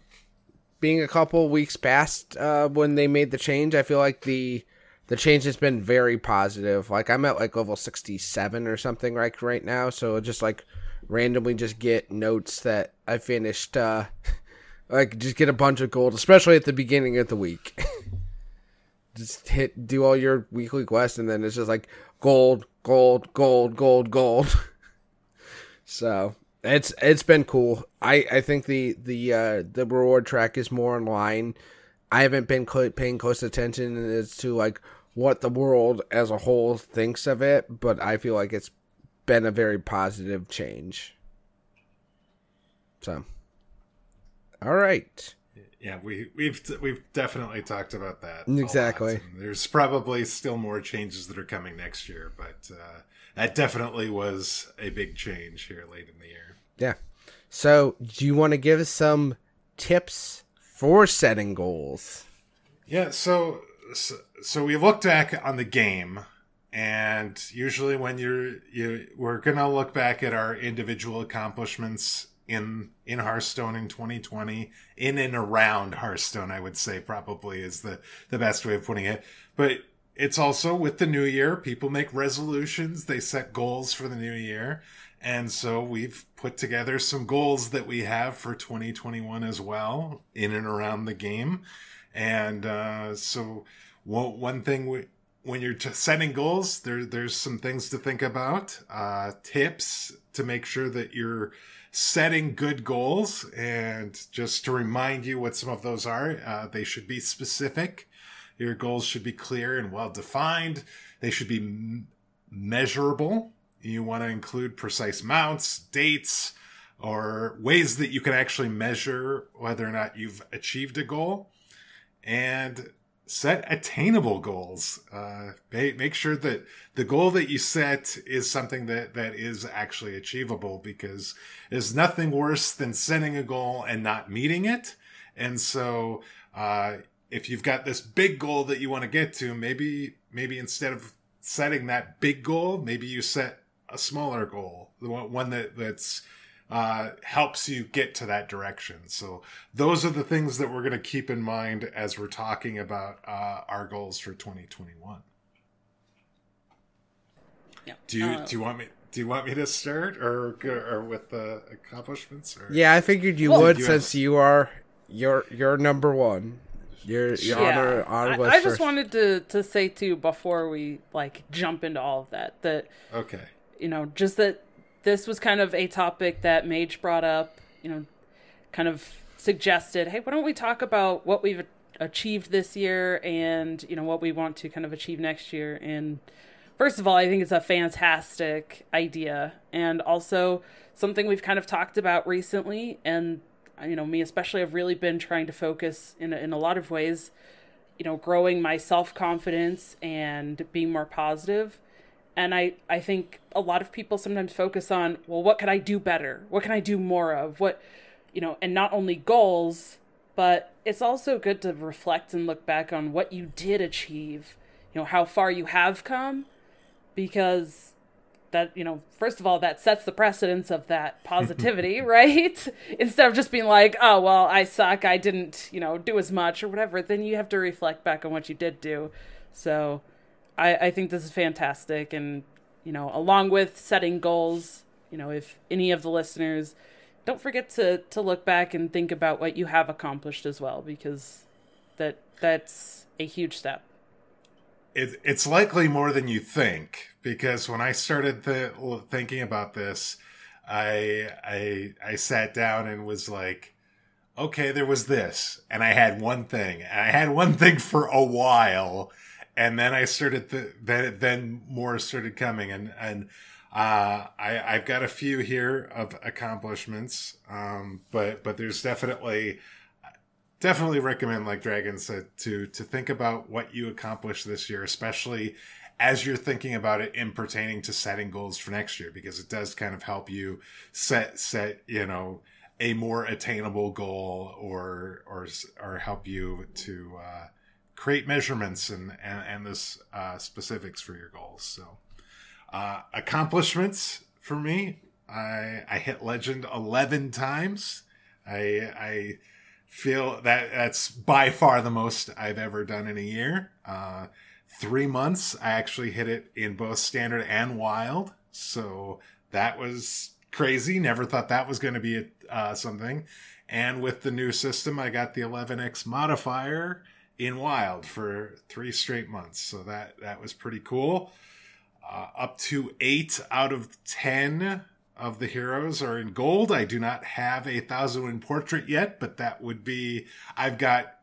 being a couple weeks past uh when they made the change, I feel like the the change has been very positive. Like I'm at like level 67 or something right right now, so just like randomly just get notes that I finished uh like just get a bunch of gold, especially at the beginning of the week. just hit do all your weekly quests and then it's just like gold, gold, gold, gold, gold. so it's it's been cool. I I think the the uh, the reward track is more in line. I haven't been paying close attention as to like what the world as a whole thinks of it, but I feel like it's been a very positive change. So, all right. Yeah, we we've we've definitely talked about that. Exactly. There's probably still more changes that are coming next year, but uh, that definitely was a big change here late in the year. Yeah. So, do you want to give us some tips for setting goals? Yeah. So, so, so we looked back on the game, and usually when you're you, we're gonna look back at our individual accomplishments in in Hearthstone in 2020, in and around Hearthstone, I would say probably is the the best way of putting it. But it's also with the new year, people make resolutions, they set goals for the new year. And so we've put together some goals that we have for 2021 as well, in and around the game. And uh, so one, one thing we, when you're setting goals, there there's some things to think about, uh, tips to make sure that you're setting good goals. And just to remind you what some of those are, uh, they should be specific. Your goals should be clear and well defined. They should be m- measurable. You want to include precise amounts, dates, or ways that you can actually measure whether or not you've achieved a goal. And set attainable goals. Uh, make sure that the goal that you set is something that, that is actually achievable because there's nothing worse than setting a goal and not meeting it. And so, uh, if you've got this big goal that you want to get to, maybe, maybe instead of setting that big goal, maybe you set a smaller goal, the one that, that's, uh, helps you get to that direction. So those are the things that we're going to keep in mind as we're talking about uh, our goals for 2021. Yeah. Do you Uh, do you want me do you want me to start or or with the accomplishments? Or? Yeah, I figured you Well- would You have- since you are you're you're number one. You're you're on our on I, list I just wanted to to say too before we like jump into all of that that Okay. you know just that this was kind of a topic that Mage brought up. You know, kind of suggested, hey, why don't we talk about what we've achieved this year and you know what we want to kind of achieve next year and first of all i think it's a fantastic idea and also something we've kind of talked about recently and you know me especially have really been trying to focus in in a lot of ways you know growing my self-confidence and being more positive and i i think a lot of people sometimes focus on well what can i do better? What can i do more of? What you know and not only goals but it's also good to reflect and look back on what you did achieve you know how far you have come because that you know first of all that sets the precedence of that positivity right? Instead of just being like oh well i suck. I didn't you know do as much or whatever then you have to reflect back on what you did do. So i i think this is fantastic and you know along with setting goals you know if any of the listeners don't forget to to look back and think about what you have accomplished as well because that that's a huge step. It, it's likely more than you think because when I started th- thinking about this, I I I sat down and was like, okay, there was this, and I had one thing, and I had one thing for a while, and then I started th- then then more started coming, and and uh, I I've got a few here of accomplishments, um, but but there's definitely definitely recommend, like Dragon said, to to think about what you accomplished this year, especially as you're thinking about it in pertaining to setting goals for next year, because it does kind of help you set set you know a more attainable goal or or or help you to uh, create measurements and and, and this uh, specifics for your goals. So uh, accomplishments for me, I I hit legend eleven times. I I feel that that's by far the most I've ever done in a year. Uh, three months, I actually hit it in both standard and wild. So that was crazy. Never thought that was going to be uh, something. And with the new system, I got the 11x modifier in wild for three straight months. So that that was pretty cool. Uh, up to eight out of ten of the heroes are in gold. I do not have a thousand win portrait yet, but that would be I've got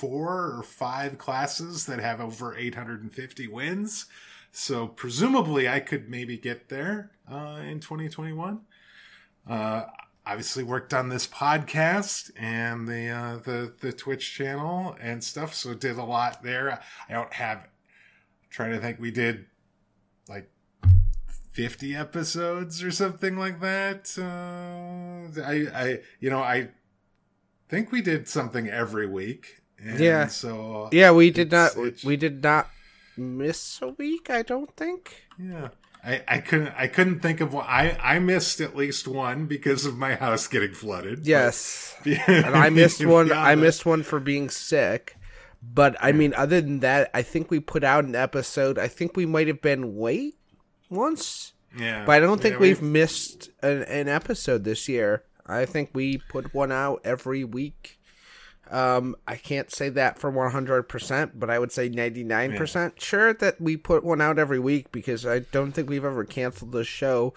four or five classes that have over 850 wins. So presumably I could maybe get there uh, in 2021. Uh, obviously worked on this podcast and the uh, the the Twitch channel and stuff, so did a lot there. I don't have. I'm trying to think, we did like 50 episodes or something like that. Uh, I, I, you know, I think we did something every week. yeah. So yeah, we did not. We did not miss a week. I don't think. Yeah. I, I couldn't I couldn't think of one. I, I missed at least one because of my house getting flooded. Yes, and I missed one. I missed one for being sick. But I mean, other than that, I think we put out an episode. I think we might have been late once. Yeah. But I don't think yeah, we've missed an, an, episode this year. I think we put one out every week. Um, I can't say that for 100%, but I would say 99% yeah. sure that we put one out every week because I don't think we've ever canceled the show.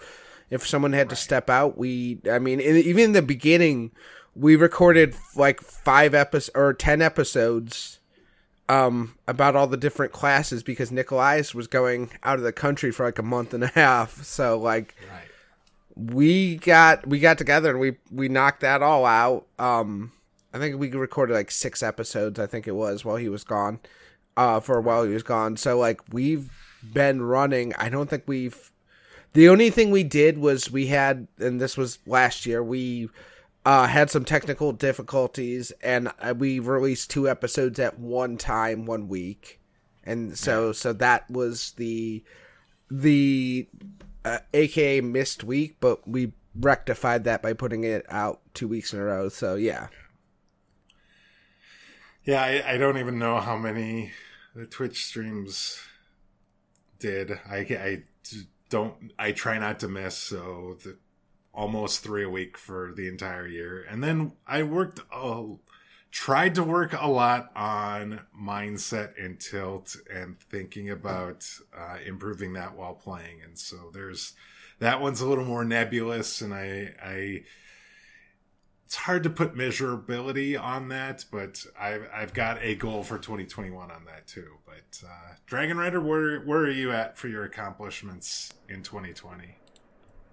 If someone had right. to step out, we, I mean, in, even in the beginning, we recorded like five episodes or 10 episodes um, about all the different classes because Nikolai's was going out of the country for like a month and a half. So like right. we got we got together and we we knocked that all out. Um, I think we recorded like six episodes. I think it was while he was gone. Uh, for a while he was gone. So like we've been running. I don't think we've. The only thing we did was we had, and this was last year. We uh, had some technical difficulties, and uh, we released two episodes at one time, one week, and so so that was the the uh, AKA missed week, but we rectified that by putting it out two weeks in a row. So yeah, yeah, I, I don't even know how many the Twitch streams did. I I don't. I try not to miss, so the almost three a week for the entire year. And then I worked, uh, tried to work a lot on mindset and tilt and thinking about uh, improving that while playing. And so there's that one's a little more nebulous, and I, I, it's hard to put measurability on that, but I've I've got a goal for 2021 on that too. But uh, Dragon Rider, where where are you at for your accomplishments in 2020?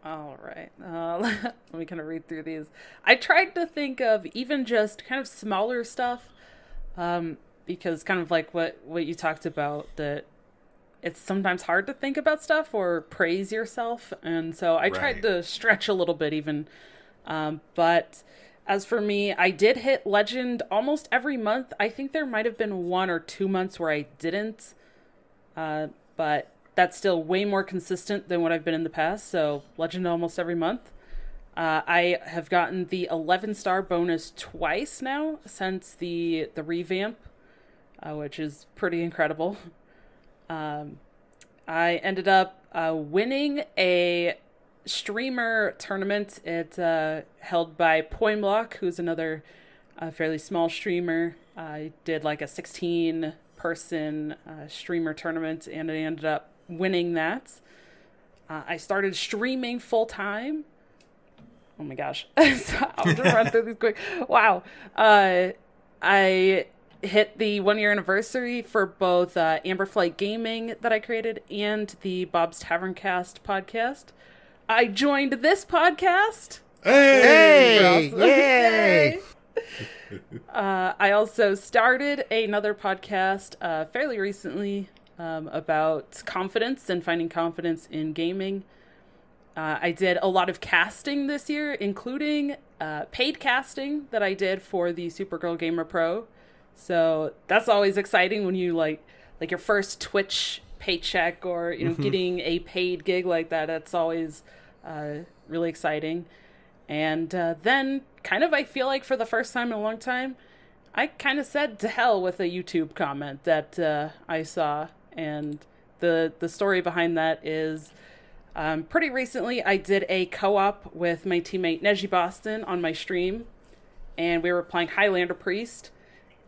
All right. Uh, let me kind of read through these. I tried to think of even just kind of smaller stuff, um, because kind of like what what you talked about that it's sometimes hard to think about stuff or praise yourself, and so I tried to stretch a little bit even. Um, but as for me, I did hit legend almost every month. I think there might have been one or two months where I didn't, uh, but that's still way more consistent than what I've been in the past. So Legend almost every month. Uh, I have gotten the 11 star bonus twice now since the the revamp, uh, which is pretty incredible. Um, I ended up uh, winning a streamer tournament. It's uh, held by Poimblock, who's another uh, fairly small streamer. I did like a 16 person uh, streamer tournament, and I ended up winning that. Uh, I started streaming full time. Oh my gosh. so I'll just run through these quick. Wow. Uh, I hit the one year anniversary for both uh, Amberflight Gaming that I created and the Bob's Tavern Cast podcast. I joined this podcast. Hey! Hey! Yay! Uh, I also started another podcast uh, fairly recently um, about confidence and finding confidence in gaming. Uh, I did a lot of casting this year, including uh, paid casting that I did for the Supergirl Gamer Pro. So that's always exciting when you like like your first Twitch paycheck or you know getting a paid gig like that. That's always uh, really exciting. And uh, then, kind of, I feel like for the first time in a long time, I kind of said to hell with a YouTube comment that uh, I saw, and the the story behind that is. Um, pretty recently, I did a co-op with my teammate Neji Boston on my stream, and we were playing Highlander Priest,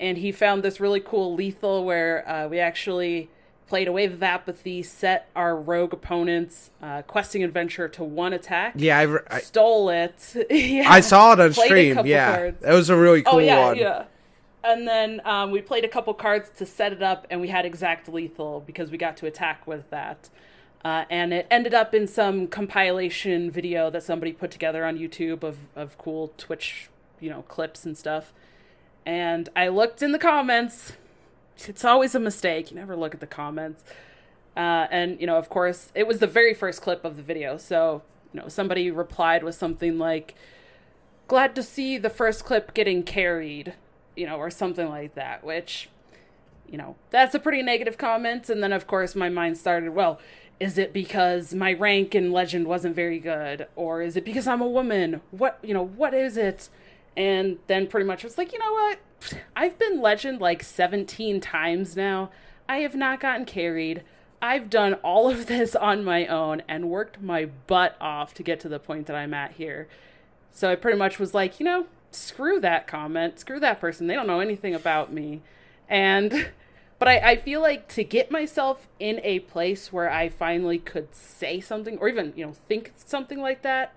and he found this really cool lethal where uh, we actually played a wave of apathy, set our rogue opponent's uh, questing adventure to one attack, Yeah, I, re- I, stole it. yeah. I saw it on stream. Yeah, cards. that was a really cool oh yeah, one. yeah. And then um, we played a couple cards to set it up, and we had exact lethal because we got to attack with that. Uh, and it ended up in some compilation video that somebody put together on YouTube of, of cool Twitch, you know, clips and stuff. And I looked in the comments. It's always a mistake. You never look at the comments. Uh, and, you know, of course, it was the very first clip of the video. So, you know, somebody replied with something like, glad to see the first clip getting carried, you know, or something like that, which, you know, that's a pretty negative comment. And then, of course, my mind started, well, is it because my rank in Legend wasn't very good? Or is it because I'm a woman? What, you know, what is it? And then pretty much was like, you know what? I've been Legend like 17 times now. I have not gotten carried. I've done all of this on my own and worked my butt off to get to the point that I'm at here. So I pretty much was like, you know, screw that comment, screw that person. They don't know anything about me. And, but I, I feel like to get myself in a place where I finally could say something or even, you know, think something like that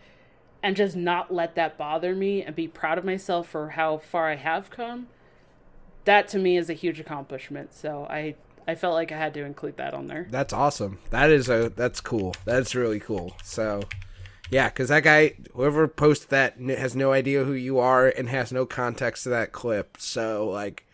and just not let that bother me and be proud of myself for how far I have come, that to me is a huge accomplishment. So I, I felt like I had to include that on there. That's awesome. That is a that's cool. That's really cool. So, yeah, because that guy, whoever posted that, has no idea who you are and has no context to that clip. So, like,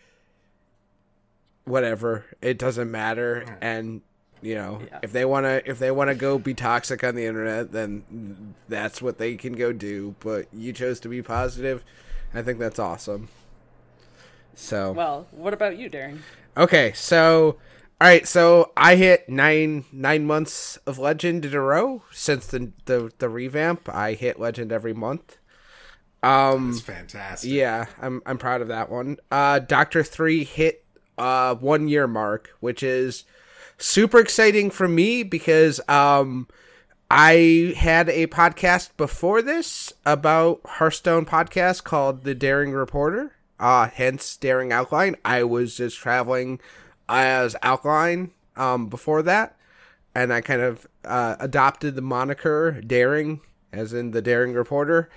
whatever, it doesn't matter. And you know, Yeah. if they wanna if they wanna go be toxic on the internet, then that's what they can go do. But you chose to be positive. I think that's awesome. So Well, what about you, Daring? Okay, so all right, so I hit nine nine months of Legend in a row since the the, the revamp. I hit Legend every month. Um, That's fantastic. yeah, I'm I'm proud of that one. Uh, Doctor Three hit uh one year mark, which is super exciting for me because um I had a podcast before this about Hearthstone podcast called The Daring Reporter. Uh hence Daring Alkaline. I was just traveling as Alkaline um before that and I kind of uh, adopted the moniker Daring as in the Daring Reporter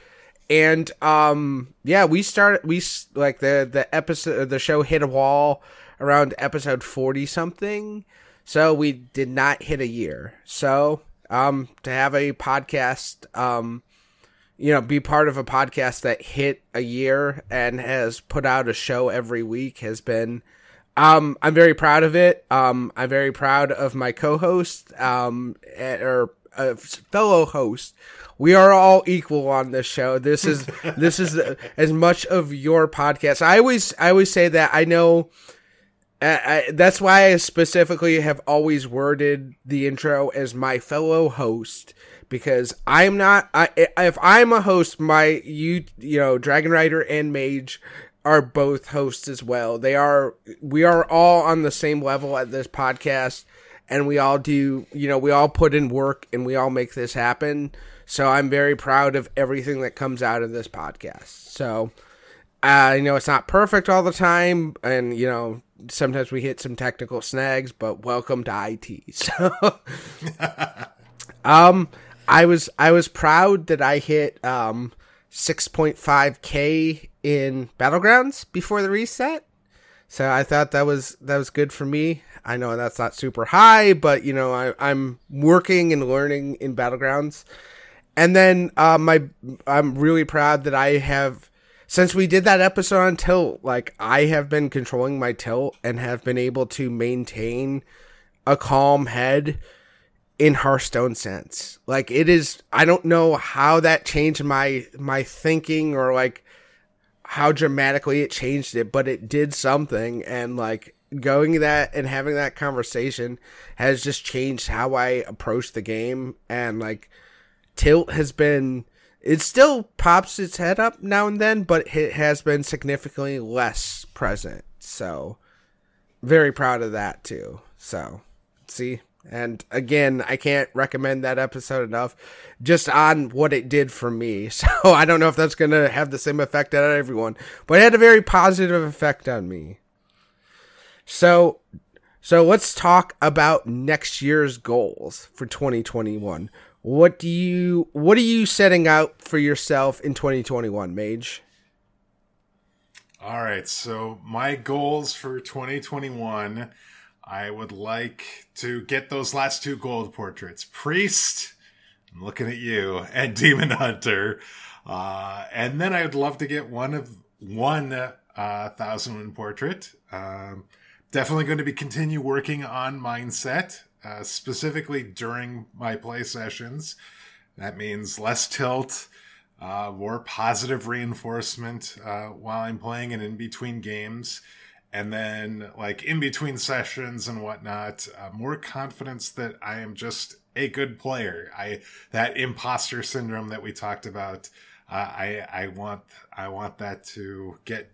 and um yeah we started we like the the episode the show hit a wall around episode 40 something so we did not hit a year. So um to have a podcast um you know be part of a podcast that hit a year and has put out a show every week has been um i'm very proud of it. Um i'm very proud of my co-host um or uh, fellow host. We are all equal on this show. This is this is as much of your podcast. I always i always say that i know I, that's why I specifically have always worded the intro as my fellow host because I'm not. I if I'm a host, my you you know Dragon Rider and Mage are both hosts as well. They are. We are all on the same level at this podcast, and we all do. You know, we all put in work and we all make this happen. So I'm very proud of everything that comes out of this podcast. So. Uh, you know, it's not perfect all the time, and you know, sometimes we hit some technical snags, but welcome to IT. So, um, I was I was proud that I hit um 6.5k in battlegrounds before the reset. So I thought that was that was good for me. I know that's not super high, but you know I, I'm working and learning in battlegrounds. And then uh, my I'm really proud that I have since we did that episode on tilt, like I have been controlling my tilt and have been able to maintain a calm head in Hearthstone sense. Like it is I don't know how that changed my my thinking or like how dramatically it changed it, but it did something and like going that and having that conversation has just changed how I approach the game and like tilt has been it still pops its head up now and then, but it has been significantly less present. So, very proud of that too. So, see, and again, I can't recommend that episode enough just on what it did for me. So, I don't know if that's going to have the same effect on everyone, but it had a very positive effect on me. So, so let's talk about next year's goals for 2021. What do you what are you setting out for yourself in 2021, Mage? All right, so my goals for 2021, I would like to get those last two gold portraits. Priest, I'm looking at you, and Demon Hunter. Uh, and then I would love to get one of one uh, thousand one portrait. Um, definitely going to be continue working on mindset. Uh, specifically during my play sessions. That means less tilt, uh, more positive reinforcement uh, while I'm playing and in between games. And then, like in between sessions and whatnot, uh, more confidence that I am just a good player. I that imposter syndrome that we talked about. Uh, I I want I want that to get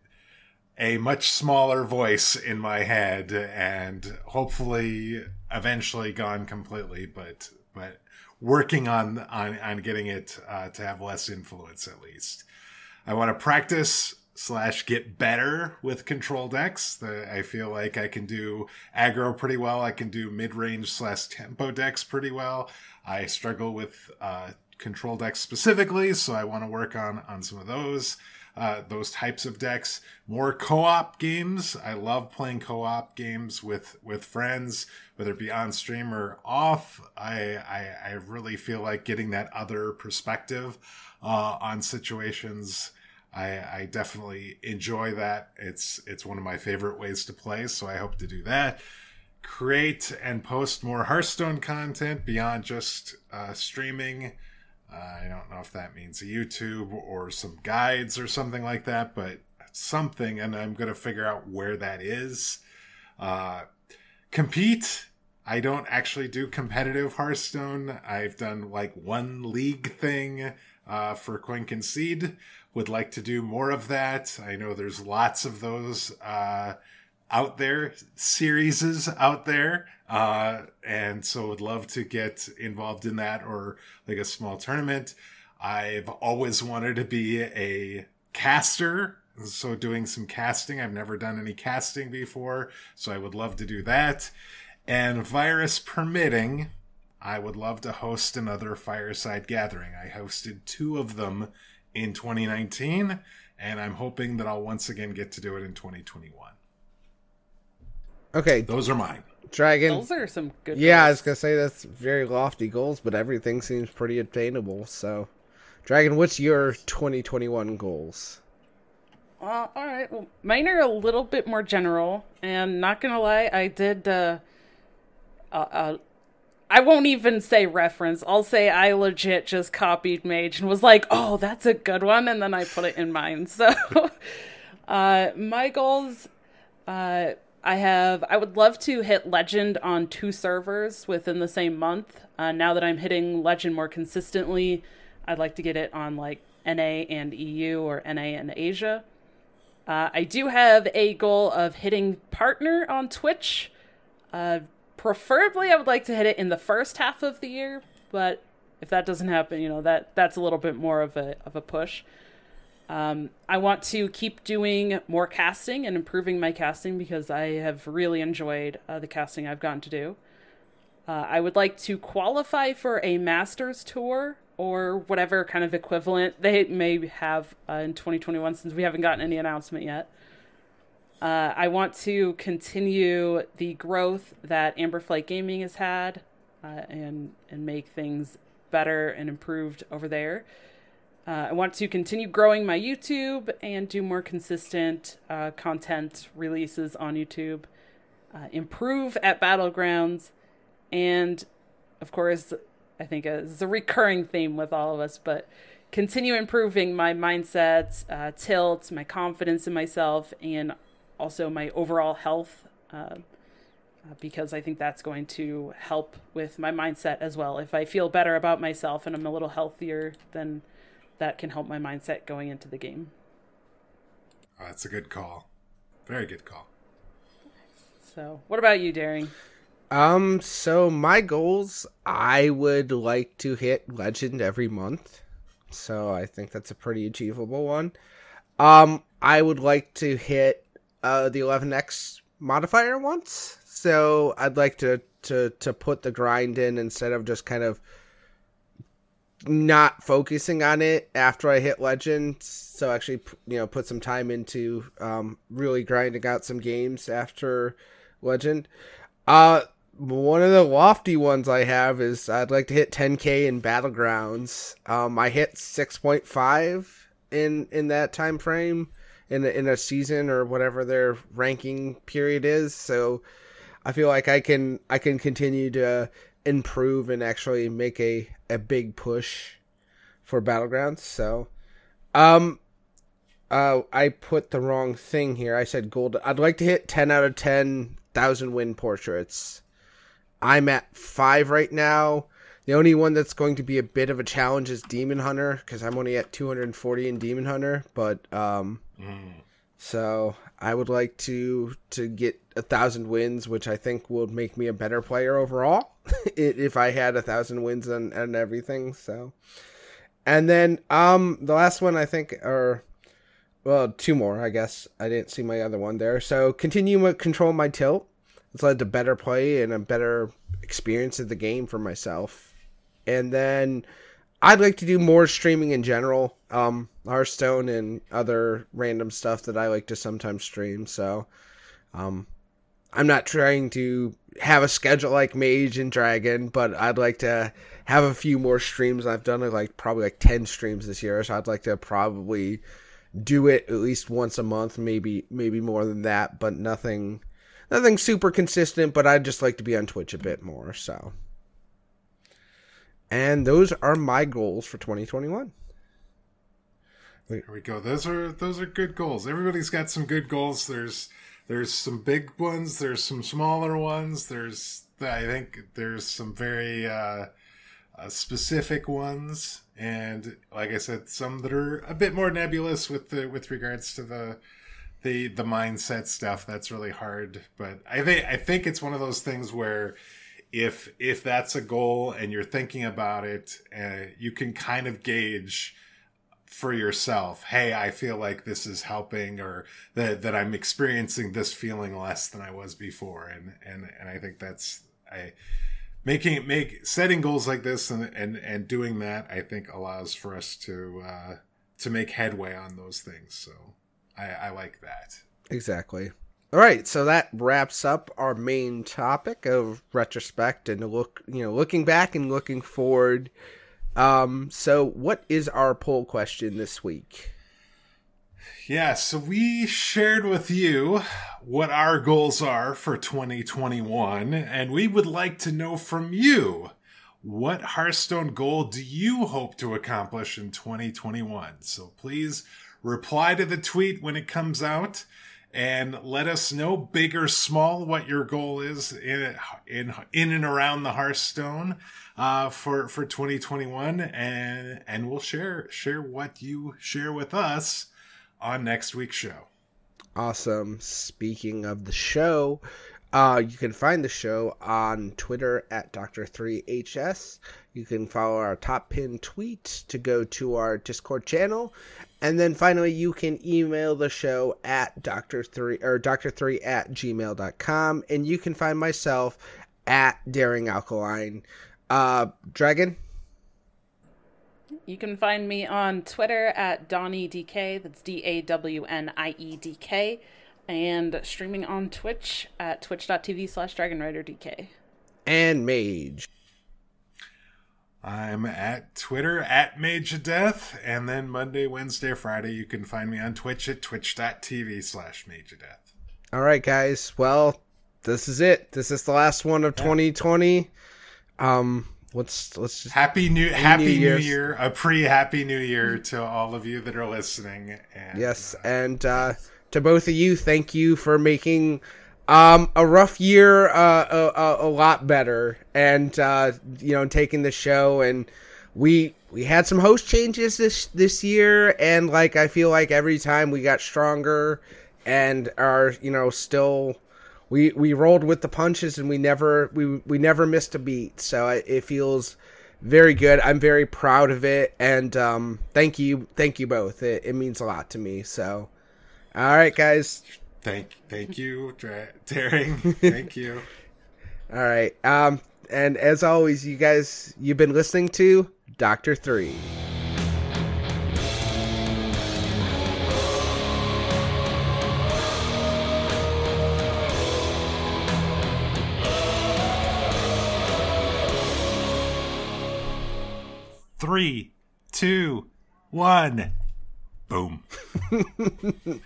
a much smaller voice in my head and hopefully eventually gone completely but but working on on, on getting it uh, to have less influence at least. I want to practice slash get better with control decks. The, i feel like i can do aggro pretty well. I can do mid-range slash tempo decks pretty well. I struggle with uh, control decks specifically so i want to work on on some of those uh, those types of decks. More co-op games. I love playing co-op games with with friends, whether it be on stream or off. I I, I really feel like getting that other perspective uh, on situations. I, I definitely enjoy that. It's it's one of my favorite ways to play, so I hope to do that. Create and post more Hearthstone content beyond just uh, streaming. I don't know if that means YouTube or some guides or something like that, but something, and I'm going to figure out where that is. Uh, compete. I don't actually do competitive Hearthstone. I've done like one league thing uh, for Concede. Would like to do more of that. I know there's lots of those uh, out there, series out there. Uh, and so would love to get involved in that or like a small tournament. I've always wanted to be a caster. So doing some casting. I've never done any casting before. So I would love to do that. And virus permitting, I would love to host another fireside gathering. I hosted two of them in 2019, and I'm hoping that I'll once again get to do it in 2021. Okay, Those are mine. Dragon. Those are some good. Yeah, I was gonna say that's very lofty goals, but everything seems pretty attainable. So, Dragon, what's your 2021 goals? Uh, all right. Well, mine are a little bit more general, and not gonna lie, I did. Uh, uh, uh, I won't even say reference. I'll say I legit just copied Mage and was like, "Oh, that's a good one," and then I put it in mine. So, uh, my goals, uh, I have. I would love to hit Legend on two servers within the same month. Uh, now that I'm hitting Legend more consistently, I'd like to get it on like NA and EU or NA and Asia. Uh, I do have a goal of hitting partner on Twitch. Uh, preferably, I would like to hit it in the first half of the year, but if that doesn't happen, you know that that's a little bit more of a of a push. Um, I want to keep doing more casting and improving my casting because I have really enjoyed uh, the casting I've gotten to do. Uh, I would like to qualify for a master's tour or whatever kind of equivalent they may have uh, in 2021 since we haven't gotten any announcement yet. Uh, I want to continue the growth that Amberflight Gaming has had uh, and and make things better and improved over there. Uh, I want to continue growing my YouTube and do more consistent uh, content releases on YouTube, uh, improve at Battlegrounds, and of course, I think it's a recurring theme with all of us, but continue improving my mindset, uh, tilt, my confidence in myself, and also my overall health. Uh, uh, because I think that's going to help with my mindset as well. If I feel better about myself and I'm a little healthier, then that can help my mindset going into the game. Oh, that's a good call. Very good call. So, what about you, Daring? Um, so my goals, I would like to hit legend every month. So I think that's a pretty achievable one. Um, I would like to hit uh the 11x modifier once. So I'd like to to to put the grind in instead of just kind of not focusing on it after I hit legend. So actually, you know, put some time into um, really grinding out some games after legend. Uh, one of the lofty ones I have is I'd like to hit 10k in battlegrounds. Um, I hit 6.5 in in that time frame in in a season or whatever their ranking period is. So I feel like I can I can continue to improve and actually make a a big push for battlegrounds. So, um, uh, I put the wrong thing here. I said gold. I'd like to hit ten out of ten thousand win portraits. I'm at five right now. The only one that's going to be a bit of a challenge is Demon Hunter because I'm only at 240 in Demon Hunter. But um, mm. so I would like to to get a thousand wins, which I think would make me a better player overall if I had a thousand wins and, and everything. So, and then um the last one I think or well two more I guess I didn't see my other one there. So continue to control my tilt. It's led to better play and a better experience of the game for myself. And then I'd like to do more streaming in general. Um, Hearthstone and other random stuff that I like to sometimes stream. So, um, I'm not trying to have a schedule like Mage and Dragon, but I'd like to have a few more streams. I've done like probably like 10 streams this year, so I'd like to probably do it at least once a month, maybe maybe more than that, but nothing nothing super consistent, but I'd just like to be on Twitch a bit more, so. And those are my goals for 2021. There we go. Those are those are good goals. Everybody's got some good goals. There's there's some big ones. There's some smaller ones. There's I think there's some very uh, uh, specific ones, and like I said, some that are a bit more nebulous with the with regards to the the the mindset stuff. That's really hard, but I think I think it's one of those things where if if that's a goal and you're thinking about it, uh, you can kind of gauge for yourself hey i feel like this is helping or that, that i'm experiencing this feeling less than i was before. And and and i think that's i making make setting goals like this and and and doing that i think allows for us to uh to make headway on those things. So i i like that. Exactly all right so that wraps up our main topic of retrospect and look you know looking back and looking forward um, so what is our poll question this week? Yeah, so we shared with you what our goals are for 2021, and we would like to know from you what Hearthstone goal do you hope to accomplish in 2021? So please reply to the tweet when it comes out and let us know, big or small, what your goal is in in in and around the Hearthstone uh, for for 2021, and and we'll share share what you share with us on next week's show. Awesome. Speaking of the show, uh, you can find the show on Twitter at Dr3HS. You can follow our top pin tweet to go to our Discord channel. And then finally, you can email the show at Dr3 or Dr3 at gmail.com. And you can find myself at Daring Alkaline. Uh, Dragon? You can find me on Twitter at DawnieDK. That's D A W N I E D K and streaming on Twitch at twitch.tv slash dragonriderdk. And Mage. I'm at Twitter at Mage of Death, and then Monday, Wednesday, Friday, you can find me on Twitch at twitch.tv slash Mage of Death. All right, guys. Well, this is it. This is the last one of 2020. Um, let's let's just happy new happy new, new year, a pre happy new year to all of you that are listening. And, yes, uh, and uh, to both of you. Thank you for making um, a rough year uh, a, a, lot better, and uh, you know, taking the show. And we we had some host changes this this year, and like I feel like every time we got stronger, and are you know still. We, we rolled with the punches and we never we, we never missed a beat so it, it feels very good i'm very proud of it and um, thank you thank you both it, it means a lot to me so all right, guys. Thank, thank you, Daring. thank you. All right. Um, and as always, you guys, you've been listening to Doctor Three. Three, two, one, boom.